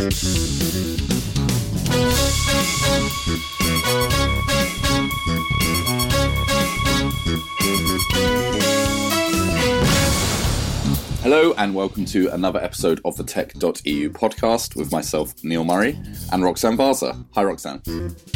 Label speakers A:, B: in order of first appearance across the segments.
A: Hello, and welcome to another episode of the Tech.eu podcast with myself, Neil Murray, and Roxanne Varza. Hi, Roxanne.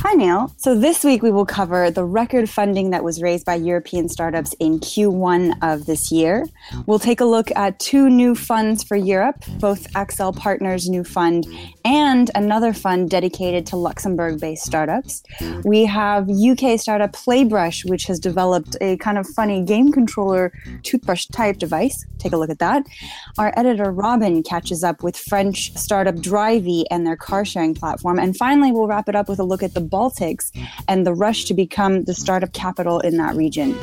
B: Hi, Neil. So, this week we will cover the record funding that was raised by European startups in Q1 of this year. We'll take a look at two new funds for Europe, both Accel Partners' new fund and another fund dedicated to Luxembourg based startups. We have UK startup Playbrush, which has developed a kind of funny game controller toothbrush type device. Take a look at that. Our editor Robin catches up with French startup Drivy and their car sharing platform. And finally, we'll wrap it up with a look at the Baltics and the rush to become the startup capital in that region.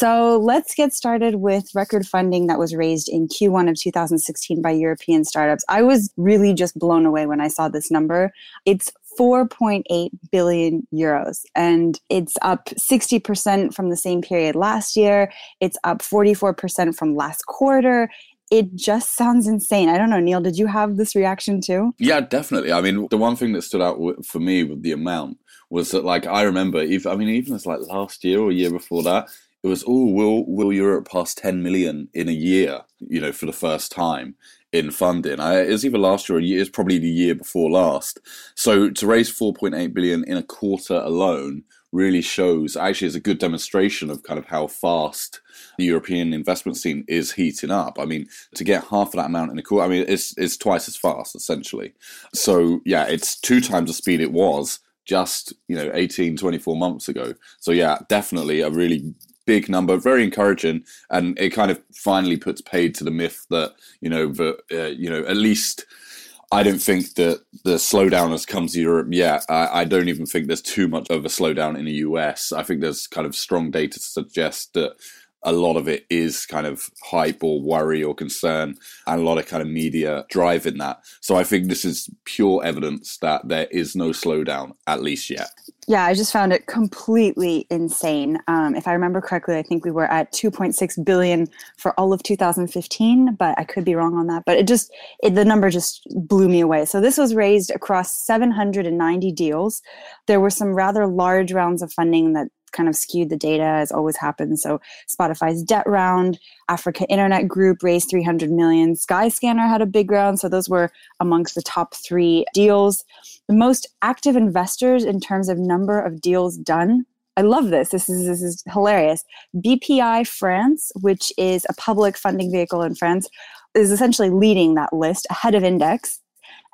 B: So let's get started with record funding that was raised in Q1 of 2016 by European startups. I was really just blown away when I saw this number. It's 4.8 billion euros and it's up 60% from the same period last year. It's up 44% from last quarter it just sounds insane. I don't know, Neil, did you have this reaction too?
A: Yeah, definitely. I mean, the one thing that stood out for me with the amount was that, like, I remember, if I mean, even as like last year or year before that, it was, oh, will will Europe pass 10 million in a year? You know, for the first time in funding. I, it was either last year or year, it's probably the year before last. So to raise 4.8 billion in a quarter alone really shows actually is a good demonstration of kind of how fast the European investment scene is heating up. I mean, to get half of that amount in a quarter, I mean, it's it's twice as fast essentially. So yeah, it's two times the speed it was just you know 18 24 months ago so yeah definitely a really big number, very encouraging, and it kind of finally puts paid to the myth that you know that uh, you know at least. I don't think that the slowdown has come to Europe yet. I, I, don't even think there's too much of a slowdown in the US. I think there's kind of strong data to suggest that a lot of it is kind of hype or worry or concern and a lot of kind of media driving that. So I think this is pure evidence that there is no slowdown, at least yet.
B: Yeah, I just found it completely insane. Um, if I remember correctly, I think we were at 2.6 billion for all of 2015, but I could be wrong on that. But it just, it, the number just blew me away. So this was raised across 790 deals. There were some rather large rounds of funding that kind of skewed the data as always happens. So Spotify's debt round, Africa Internet Group raised 300 million. Skyscanner had a big round. So those were amongst the top three deals. The most active investors in terms of number of deals done. I love this. This is this is hilarious. BPI France, which is a public funding vehicle in France, is essentially leading that list ahead of Index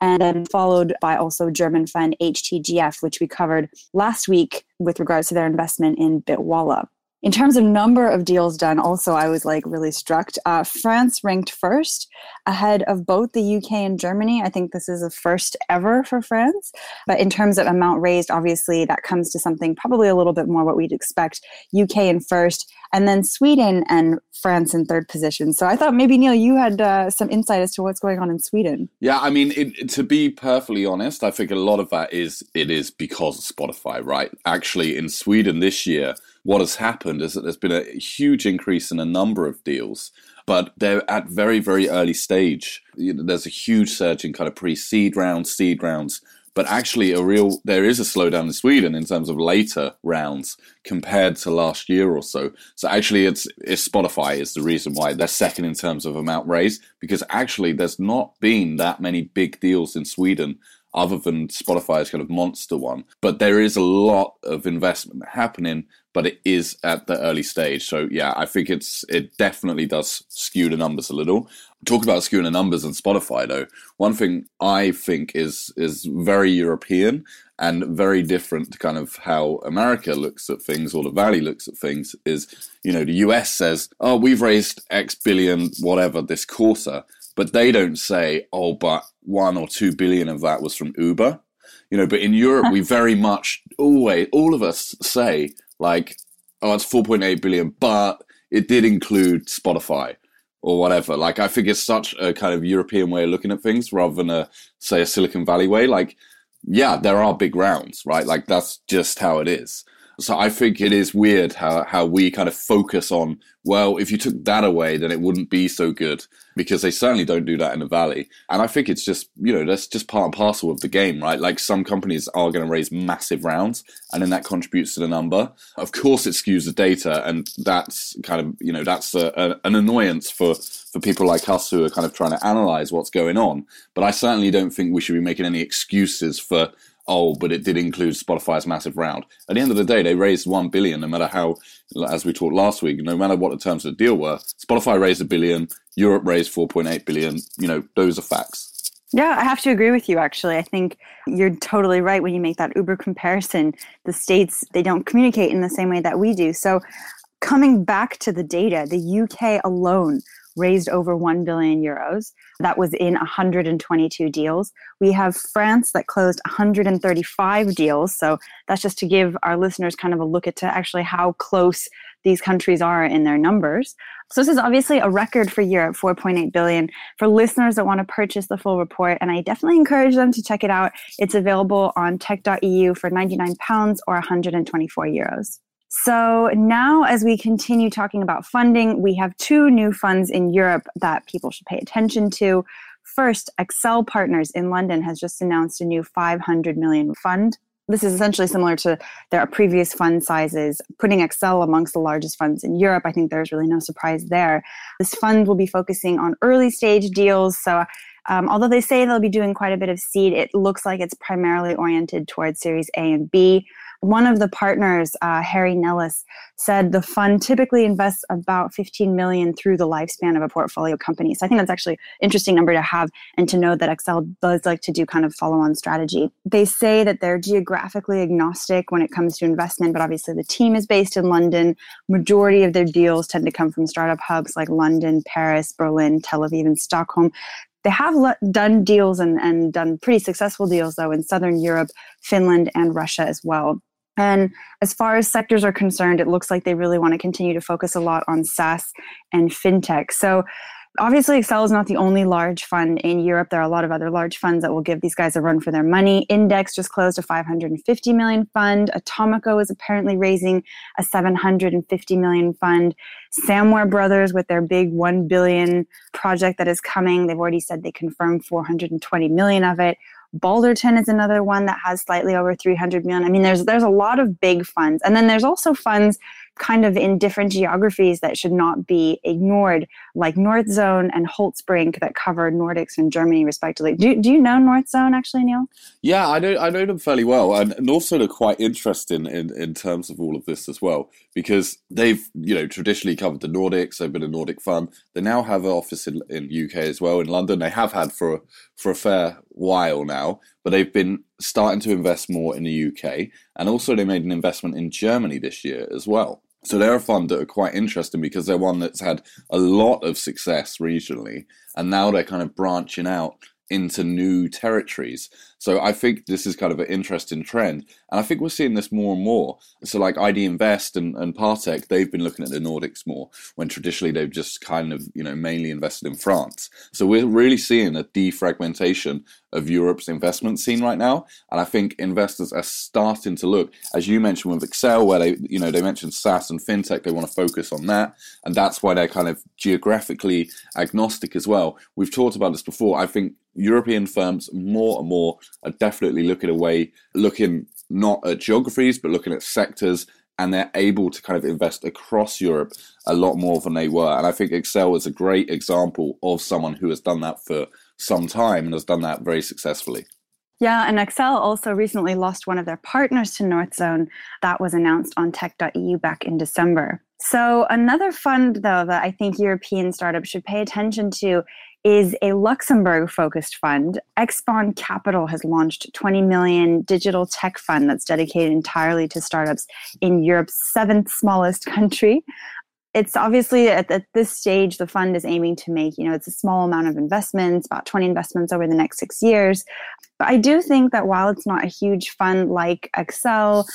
B: and then followed by also German fund HTGF, which we covered last week with regards to their investment in Bitwala. In terms of number of deals done, also I was like really struck. Uh, France ranked first, ahead of both the UK and Germany. I think this is a first ever for France. But in terms of amount raised, obviously that comes to something probably a little bit more what we'd expect. UK in first, and then Sweden and France in third position. So I thought maybe Neil, you had uh, some insight as to what's going on in Sweden.
A: Yeah, I mean, it, to be perfectly honest, I think a lot of that is it is because of Spotify, right? Actually, in Sweden this year what has happened is that there's been a huge increase in a number of deals, but they're at very, very early stage. There's a huge surge in kind of pre-seed rounds, seed rounds, but actually a real there is a slowdown in Sweden in terms of later rounds compared to last year or so. So actually, it's, it's Spotify is the reason why they're second in terms of amount raised because actually there's not been that many big deals in Sweden other than Spotify's kind of monster one. But there is a lot of investment happening, but it is at the early stage. So yeah, I think it's it definitely does skew the numbers a little. Talk about skewing the numbers on Spotify though. One thing I think is is very European and very different to kind of how America looks at things or the Valley looks at things is, you know, the US says, oh, we've raised X billion, whatever, this quarter but they don't say, oh, but one or two billion of that was from Uber. You know, but in Europe, we very much always, all of us say, like, oh, it's 4.8 billion, but it did include Spotify or whatever. Like, I think it's such a kind of European way of looking at things rather than a, say, a Silicon Valley way. Like, yeah, there are big rounds, right? Like, that's just how it is. So I think it is weird how, how we kind of focus on, well, if you took that away, then it wouldn't be so good because they certainly don't do that in the Valley. And I think it's just, you know, that's just part and parcel of the game, right? Like some companies are going to raise massive rounds and then that contributes to the number. Of course, it skews the data and that's kind of, you know, that's a, a, an annoyance for, for people like us who are kind of trying to analyze what's going on. But I certainly don't think we should be making any excuses for oh, but it did include Spotify's massive round. At the end of the day, they raised one billion, no matter how, as we talked last week, no matter what the terms of the deal were. Spotify raised a billion, Europe raised 4.8 billion. You know, those are facts.
B: Yeah, I have to agree with you, actually. I think you're totally right when you make that Uber comparison. The states, they don't communicate in the same way that we do. So, coming back to the data, the UK alone raised over 1 billion euros. That was in 122 deals. We have France that closed 135 deals. So that's just to give our listeners kind of a look at to actually how close these countries are in their numbers. So this is obviously a record for Europe, 4.8 billion. For listeners that want to purchase the full report, and I definitely encourage them to check it out. It's available on tech.eu for 99 pounds or 124 euros. So now, as we continue talking about funding, we have two new funds in Europe that people should pay attention to. First, Accel Partners in London has just announced a new 500 million fund. This is essentially similar to their previous fund sizes, putting Accel amongst the largest funds in Europe. I think there's really no surprise there. This fund will be focusing on early stage deals. So, um, although they say they'll be doing quite a bit of seed, it looks like it's primarily oriented towards Series A and B. One of the partners, uh, Harry Nelis, said the fund typically invests about 15 million through the lifespan of a portfolio company. So I think that's actually an interesting number to have and to know that Accel does like to do kind of follow-on strategy. They say that they're geographically agnostic when it comes to investment, but obviously the team is based in London. Majority of their deals tend to come from startup hubs like London, Paris, Berlin, Tel Aviv, and Stockholm. They have le- done deals and, and done pretty successful deals, though, in Southern Europe, Finland, and Russia as well. And as far as sectors are concerned, it looks like they really want to continue to focus a lot on SaaS and fintech. So obviously Accel is not the only large fund in europe. There are a lot of other large funds that will give these guys a run for their money. Index just closed a 550 million fund. Atomico is apparently raising a 750 million fund. Samwer brothers with their big 1 billion project that is coming they've already said they confirmed 420 million of it. Balderton is another one that has slightly over 300 million. I mean, there's there's a lot of big funds, and then there's also funds kind of in different geographies that should not be ignored, like Northzone and Holtzbrinck that cover Nordics and Germany respectively. Do, do you know Northzone actually, Neil?
A: Yeah, I know I know them fairly well, and, and also they're quite interesting in, in terms of all of this as well because they've you know traditionally covered the Nordics. They've been a Nordic fund. They now have an office in, in UK as well in London. They have had for for a fair while now, but they've been starting to invest more in the UK, and also they made an investment in Germany this year as well. So they're a fund that are quite interesting because they're one that's had a lot of success regionally, and now they're kind of branching out into new territories. So I think this is kind of an interesting trend. And I think we're seeing this more and more. So like ID Invest and, and Partech, they've been looking at the Nordics more when traditionally they've just kind of, you know, mainly invested in France. So we're really seeing a defragmentation of Europe's investment scene right now. And I think investors are starting to look, as you mentioned with Accel, where they, you know, they mentioned SaaS and FinTech, they want to focus on that. And that's why they're kind of geographically agnostic as well. We've talked about this before. I think European firms more and more are definitely looking away, looking not at geographies, but looking at sectors, and they're able to kind of invest across Europe a lot more than they were. And I think Accel is a great example of someone who has done that for some time and has done that very successfully.
B: Yeah, and Accel also recently lost one of their partners to Northzone. That was announced on tech.eu back in December. So, another fund, though, that I think European startups should pay attention to is a Luxembourg focused fund. Expon Capital has launched 20 million digital tech fund that's dedicated entirely to startups in Europe's seventh smallest country. It's obviously at, at, this stage the fund is aiming to make, you know, it's a small amount of investments, about 20 investments over the next six years. But I do think that while it's not a huge fund like Accel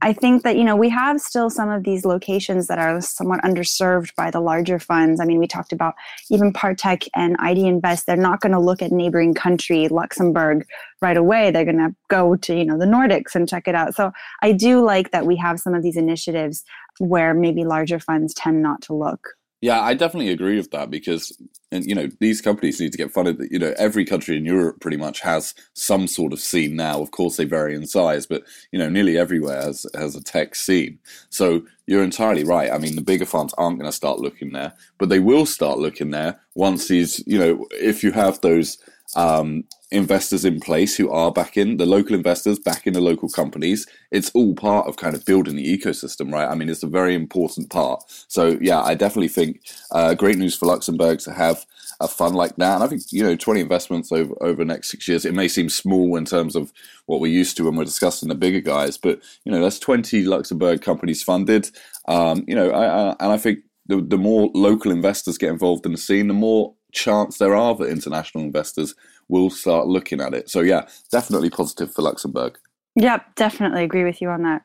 B: I think that, you know, we have still some of these locations that are somewhat underserved by the larger funds. I mean, we talked about even Partech and ID Invest, they're not going to look at neighboring country, Luxembourg, right away. They're going to go to, you know, the Nordics and check it out. So I do like that we have some of these initiatives where maybe larger funds tend not to look.
A: Yeah, I definitely agree with that because, and you know, these companies need to get funded. You know, every country in Europe pretty much has some sort of scene now. Of course, they vary in size, but you know, nearly everywhere has has a tech scene. So you're entirely right. I mean, the bigger funds aren't going to start looking there, but they will start looking there once these. You know, if you have those um, investors in place who are back in the local investors back in the local companies it's all part of kind of building the ecosystem right? I mean it's a very important part. So yeah i definitely think uh, great news for luxembourg to have a fund like that. And i think you know 20 investments over over the next six years it may seem small in terms of what we're used to when we're discussing the bigger guys but you know that's 20 luxembourg companies funded. Um, you know I, I, and i think the, the more local investors get involved in the scene the more chance there are that international investors will start looking at it. So yeah, definitely positive for Luxembourg.
B: Yep, definitely agree with you on that.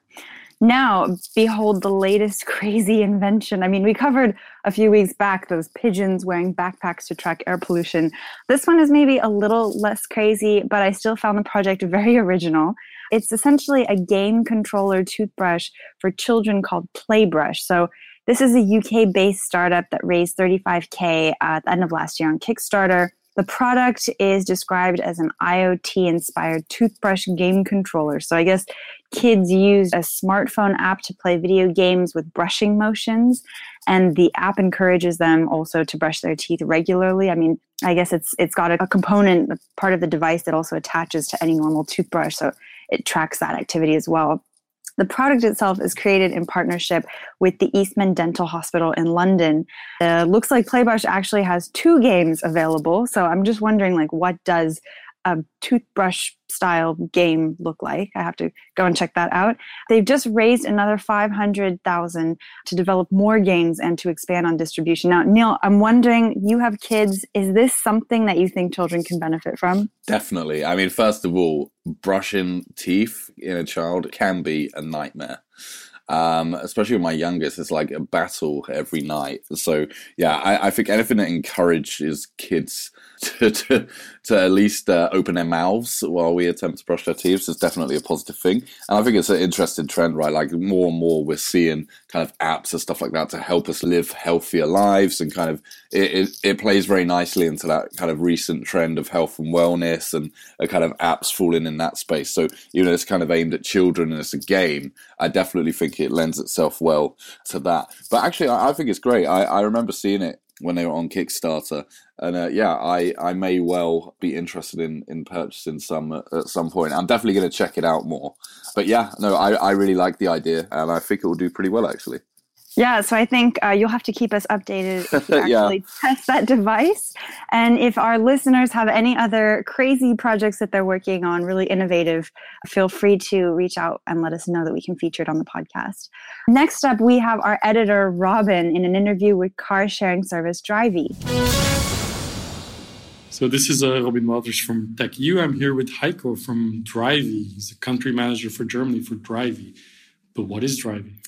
B: Now, behold the latest crazy invention. I mean, we covered a few weeks back those pigeons wearing backpacks to track air pollution. This one is maybe a little less crazy, but I still found the project very original. It's essentially a game controller toothbrush for children called Playbrush. So this is a UK based startup that raised 35K at the end of last year on Kickstarter. The product is described as an IoT inspired toothbrush game controller. So I guess kids use a smartphone app to play video games with brushing motions and the app encourages them also to brush their teeth regularly. I mean, I guess it's it's got a, a component part of the device that also attaches to any normal toothbrush so it tracks that activity as well. The product itself is created in partnership with the Eastman Dental Hospital in London. Uh, looks like Playbrush actually has two games available. So I'm just wondering, like, what does a toothbrush style game look like. I have to go and check that out. They've just raised another 500,000 to develop more games and to expand on distribution. Now, Neil, I'm wondering, you have kids, is this something that you think children can benefit from?
A: Definitely. I mean, first of all, brushing teeth in a child can be a nightmare um, especially with my youngest, it's like a battle every night. So yeah, I, I think anything that encourages kids to to, to at least uh, open their mouths while we attempt to brush their teeth is definitely a positive thing. And I think it's an interesting trend, right? Like more and more we're seeing kind of apps and stuff like that to help us live healthier lives, and kind of it, it, it plays very nicely into that kind of recent trend of health and wellness and a kind of apps falling in that space. So you know, it's kind of aimed at children and it's a game. I definitely think it lends itself well to that. But actually, I, I think it's great. I, I remember seeing it when they were on Kickstarter, and uh, yeah, I, I may well be interested in, in purchasing some at some point. I'm definitely going to check it out more. But yeah, no, I, I really like the idea, and I think it will do pretty well actually.
B: Yeah, so I think uh, you'll have to keep us updated if you actually yeah. test that device. And if our listeners have any other crazy projects that they're working on, really innovative, feel free to reach out and let us know that we can feature it on the podcast. Next up, we have our editor, Robin, in an interview with car sharing service Drivy.
C: So this is uh, Robin Waters from Tech.eu. I'm here with Heiko from Drivy. He's a country manager for Germany for Drivy. But what is Drivy?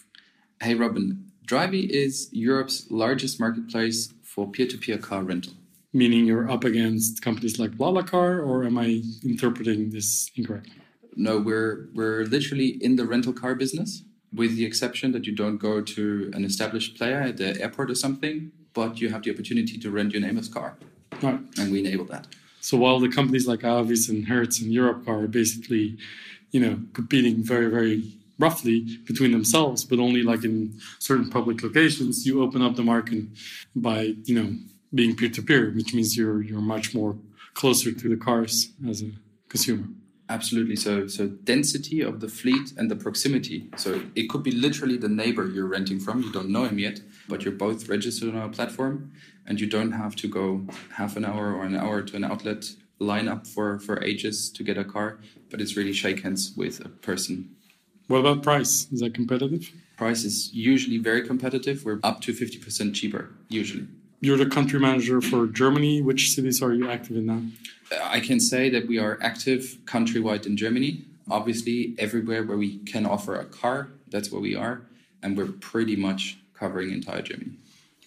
D: Hey, Robin. Drivy is Europe's largest marketplace for peer-to-peer car rental.
C: Meaning you're up against companies like BlaBlaCar, or am I interpreting this incorrectly?
D: No, we're we're literally in the rental car business, with the exception that you don't go to an established player at the airport or something, but you have the opportunity to rent your neighbor's car.
C: Right.
D: And we enable that.
C: So while the companies like Avis and Hertz and Europe are basically, you know, competing very, very roughly between themselves, but only like in certain public locations, you open up the market by, you know, being peer to peer, which means you're you're much more closer to the cars as a consumer.
D: Absolutely. So so density of the fleet and the proximity. So it could be literally the neighbor you're renting from. You don't know him yet, but you're both registered on our platform and you don't have to go half an hour or an hour to an outlet line up for for ages to get a car, but it's really shake hands with a person
C: what about price? Is that competitive?
D: Price is usually very competitive. We're up to 50% cheaper, usually.
C: You're the country manager for Germany. Which cities are you active in now?
D: Uh, I can say that we are active countrywide in Germany. obviously, everywhere where we can offer a car, that's where we are. And we're pretty much covering entire Germany.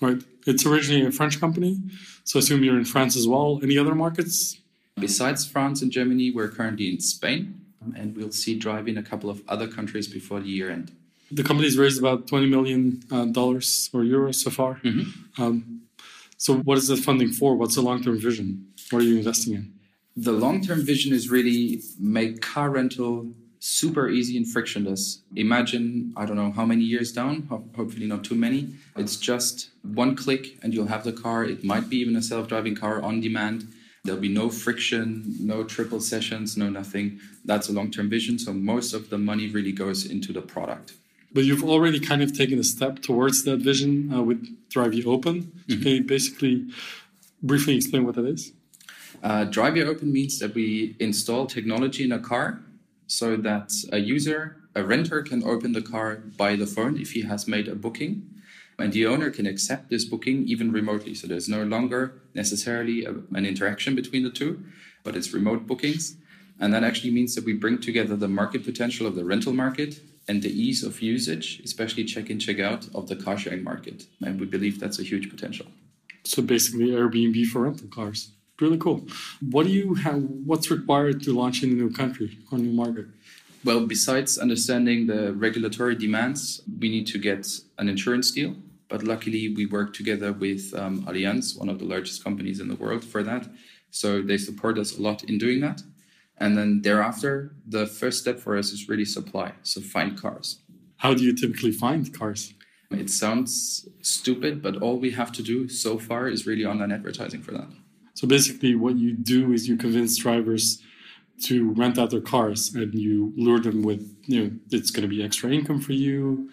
C: Right. It's originally a French company. So I assume you're in France as well. Any other markets?
D: Besides France and Germany, we're currently in Spain. And we'll see drive in a couple of other countries before the year end.
C: The company's raised about $20 million uh, or euros so far. Um, so, what is the funding for? What's the long term vision? What are you investing in?
D: The long term vision is really make car rental super easy and frictionless. Imagine, I don't know how many years down, ho- hopefully not too many. It's just one click and you'll have the car. It might be even a self driving car on demand. There'll be no friction, no triple sessions, no nothing. That's a long term vision. So most of the money really goes into the product.
C: But you've already kind of taken a step towards that vision uh, with Drivy Open. So Can you basically briefly explain what that is?
D: Uh, Drivy Open means that we install technology in a car so that a user, a renter, can open the car by the phone if he has made a booking. And the owner can accept this booking even remotely. So there's no longer necessarily a, an interaction between the two, but it's remote bookings. And that actually means that we bring together the market potential of the rental market and the ease of usage, especially check in, check out of the car sharing market. And we believe that's a huge potential.
C: So basically, Airbnb for rental cars. Really cool. What do you have? What's required to launch in a new country or new market?
D: Well, besides understanding the regulatory demands, we need to get an insurance deal. But luckily, we work together with um, Allianz, one of the largest companies in the world, for that. So they support us a lot in doing that. And then thereafter, the first step for us is really supply. So find cars.
C: How do you typically find cars?
D: It sounds stupid, but all we have to do so far is really online advertising for that.
C: So basically, what you do is you convince drivers to rent out their cars, and you lure them with, you know, it's going to be extra income for you.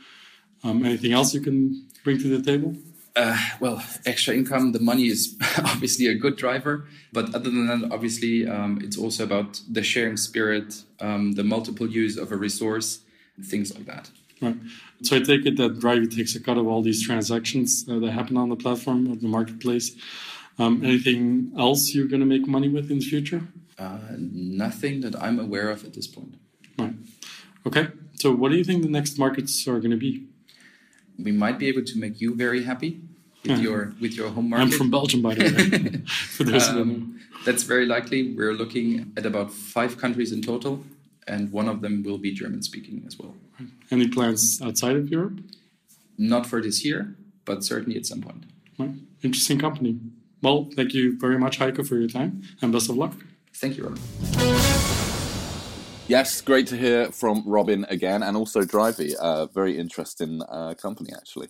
C: Um, anything else you can bring to the table?
D: Uh, well, extra income, the money is obviously a good driver. But other than that, obviously, um, it's also about the sharing spirit, um, the multiple use of a resource, things like that.
C: Right. So I take it that Drivy takes a cut of all these transactions uh, that happen on the platform or the marketplace. Um, anything else you're going to make money with in the future?
D: Uh, nothing that I'm aware of at this point.
C: Right. Okay. So what do you think the next markets are going to be?
D: We might be able to make you very happy with
C: Yeah.
D: your with your home market.
C: I'm from Belgium, by the way. For those who don't.
D: Um, that's very likely. We're looking at about five countries in total, and one of them will be German speaking as well.
C: Any plans outside of Europe?
D: Not for this year, but certainly at some point.
C: Right. Interesting company. Well, thank you very much, Heiko, for your time, and best of luck.
D: Thank you, Robin.
A: Yes, great to hear from Robin again, and also Drivy. Uh, very interesting uh, company, actually.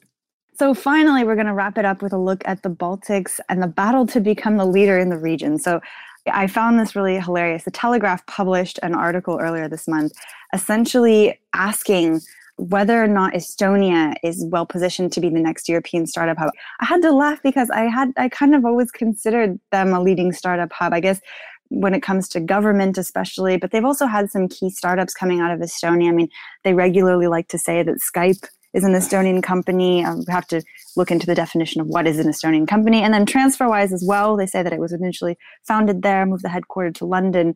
B: So finally, we're going to wrap it up with a look at the Baltics and the battle to become the leader in the region. So I found this really hilarious. The Telegraph published an article earlier this month essentially asking whether or not Estonia is well positioned to be the next European startup hub. I had to laugh because I had I kind of always considered them a leading startup hub. I guess when it comes to government especially, but they've also had some key startups coming out of Estonia. I mean, they regularly like to say that Skype is an Estonian company. Um, we have to look into the definition of what is an Estonian company. And then TransferWise as well, they say that it was initially founded there, moved the headquarters to London.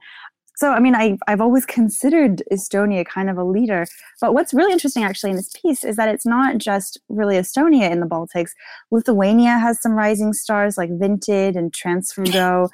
B: So, I mean, I, I've always considered Estonia kind of a leader. But what's really interesting actually in this piece is that it's not just really Estonia in the Baltics. Lithuania has some rising stars like Vinted and TransferGo.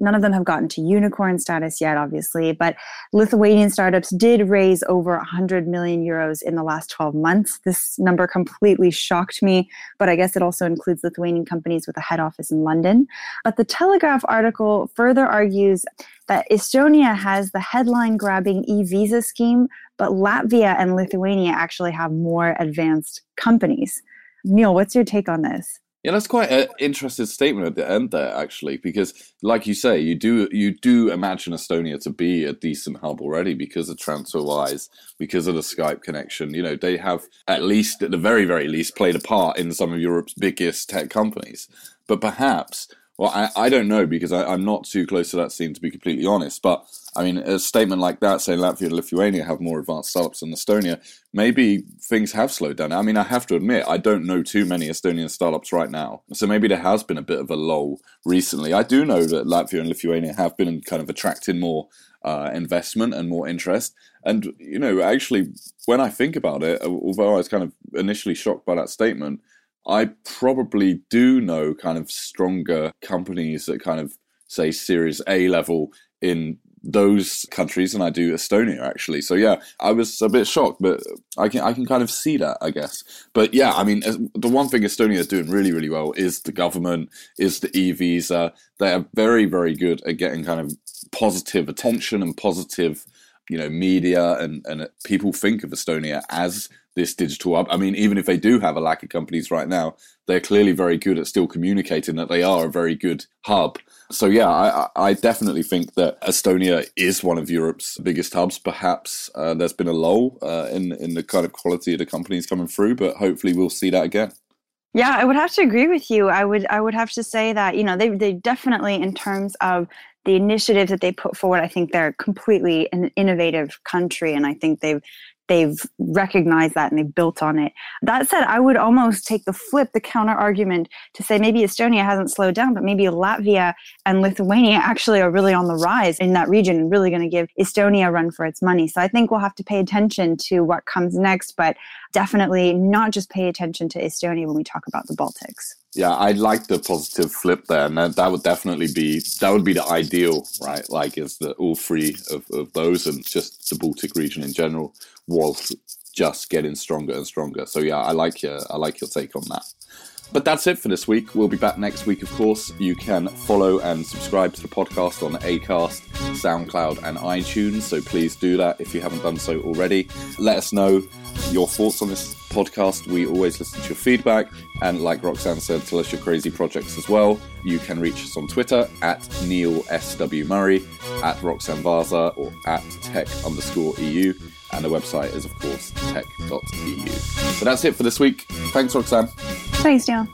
B: None of them have gotten to unicorn status yet, obviously, but Lithuanian startups did raise over 100 million euros in the last 12 months. This number completely shocked me, but I guess it also includes Lithuanian companies with a head office in London. But the Telegraph article further argues that Estonia has the headline grabbing e visa scheme, but Latvia and Lithuania actually have more advanced companies. Neil, what's your take on this?
A: Yeah, that's quite an interesting statement at the end there, actually, because, like you say, you do you do imagine Estonia to be a decent hub already because of TransferWise, because of the Skype connection. You know, they have at least, at the very very least, played a part in some of Europe's biggest tech companies. But perhaps Well, I, I don't know because I, I'm not too close to that scene to be completely honest. But I mean, a statement like that saying Latvia and Lithuania have more advanced startups than Estonia, maybe things have slowed down. I mean, I have to admit, I don't know too many Estonian startups right now. So maybe there has been a bit of a lull recently. I do know that Latvia and Lithuania have been kind of attracting more uh, investment and more interest. And, you know, actually, when I think about it, although I was kind of initially shocked by that statement, I probably do know kind of stronger companies that kind of say Series A level in those countries than I do Estonia actually. So yeah, I was a bit shocked, but I can I can kind of see that I guess. But yeah, I mean the one thing Estonia is doing really really well is the government, is the e visa. They are very very good at getting kind of positive attention and positive you know media and and people think of Estonia as this digital hub. I mean, even if they do have a lack of companies right now, they're clearly very good at still communicating that they are a very good hub. So yeah, I, I definitely think that Estonia is one of Europe's biggest hubs. Perhaps uh, there's been a lull uh, in in the kind of quality of the companies coming through, but hopefully we'll see that again.
B: Yeah, I would have to agree with you. I would I would have to say that you know they they definitely in terms of the initiatives that they put forward, I think they're completely an innovative country, and I think they've they've recognized that and they've built on it. That said, I would almost take the flip, the counter argument to say maybe Estonia hasn't slowed down, but maybe Latvia and Lithuania actually are really on the rise in that region and really going to give Estonia a run for its money. So I think we'll have to pay attention to what comes next, but definitely not just pay attention to Estonia when we talk about the Baltics.
A: Yeah, I like the positive flip there, and that, that would definitely be that would be the ideal, right? Like, is the all three of, of those, and just the Baltic region in general was just getting stronger and stronger. So yeah, I like your I like your take on that. But that's it for this week. We'll be back next week, of course. You can follow and subscribe to the podcast on Acast, SoundCloud, and iTunes. So please do that if you haven't done so already. Let us know your thoughts on this podcast. We always listen to your feedback. And like Roxanne said, tell us your crazy projects as well. You can reach us on Twitter at Neil S.W. Murray, at Roxanne Varza, or at tech underscore EU. And the website is, of course, tech.eu. So that's it for this week. Thanks, Roxanne.
B: Thanks, Neil.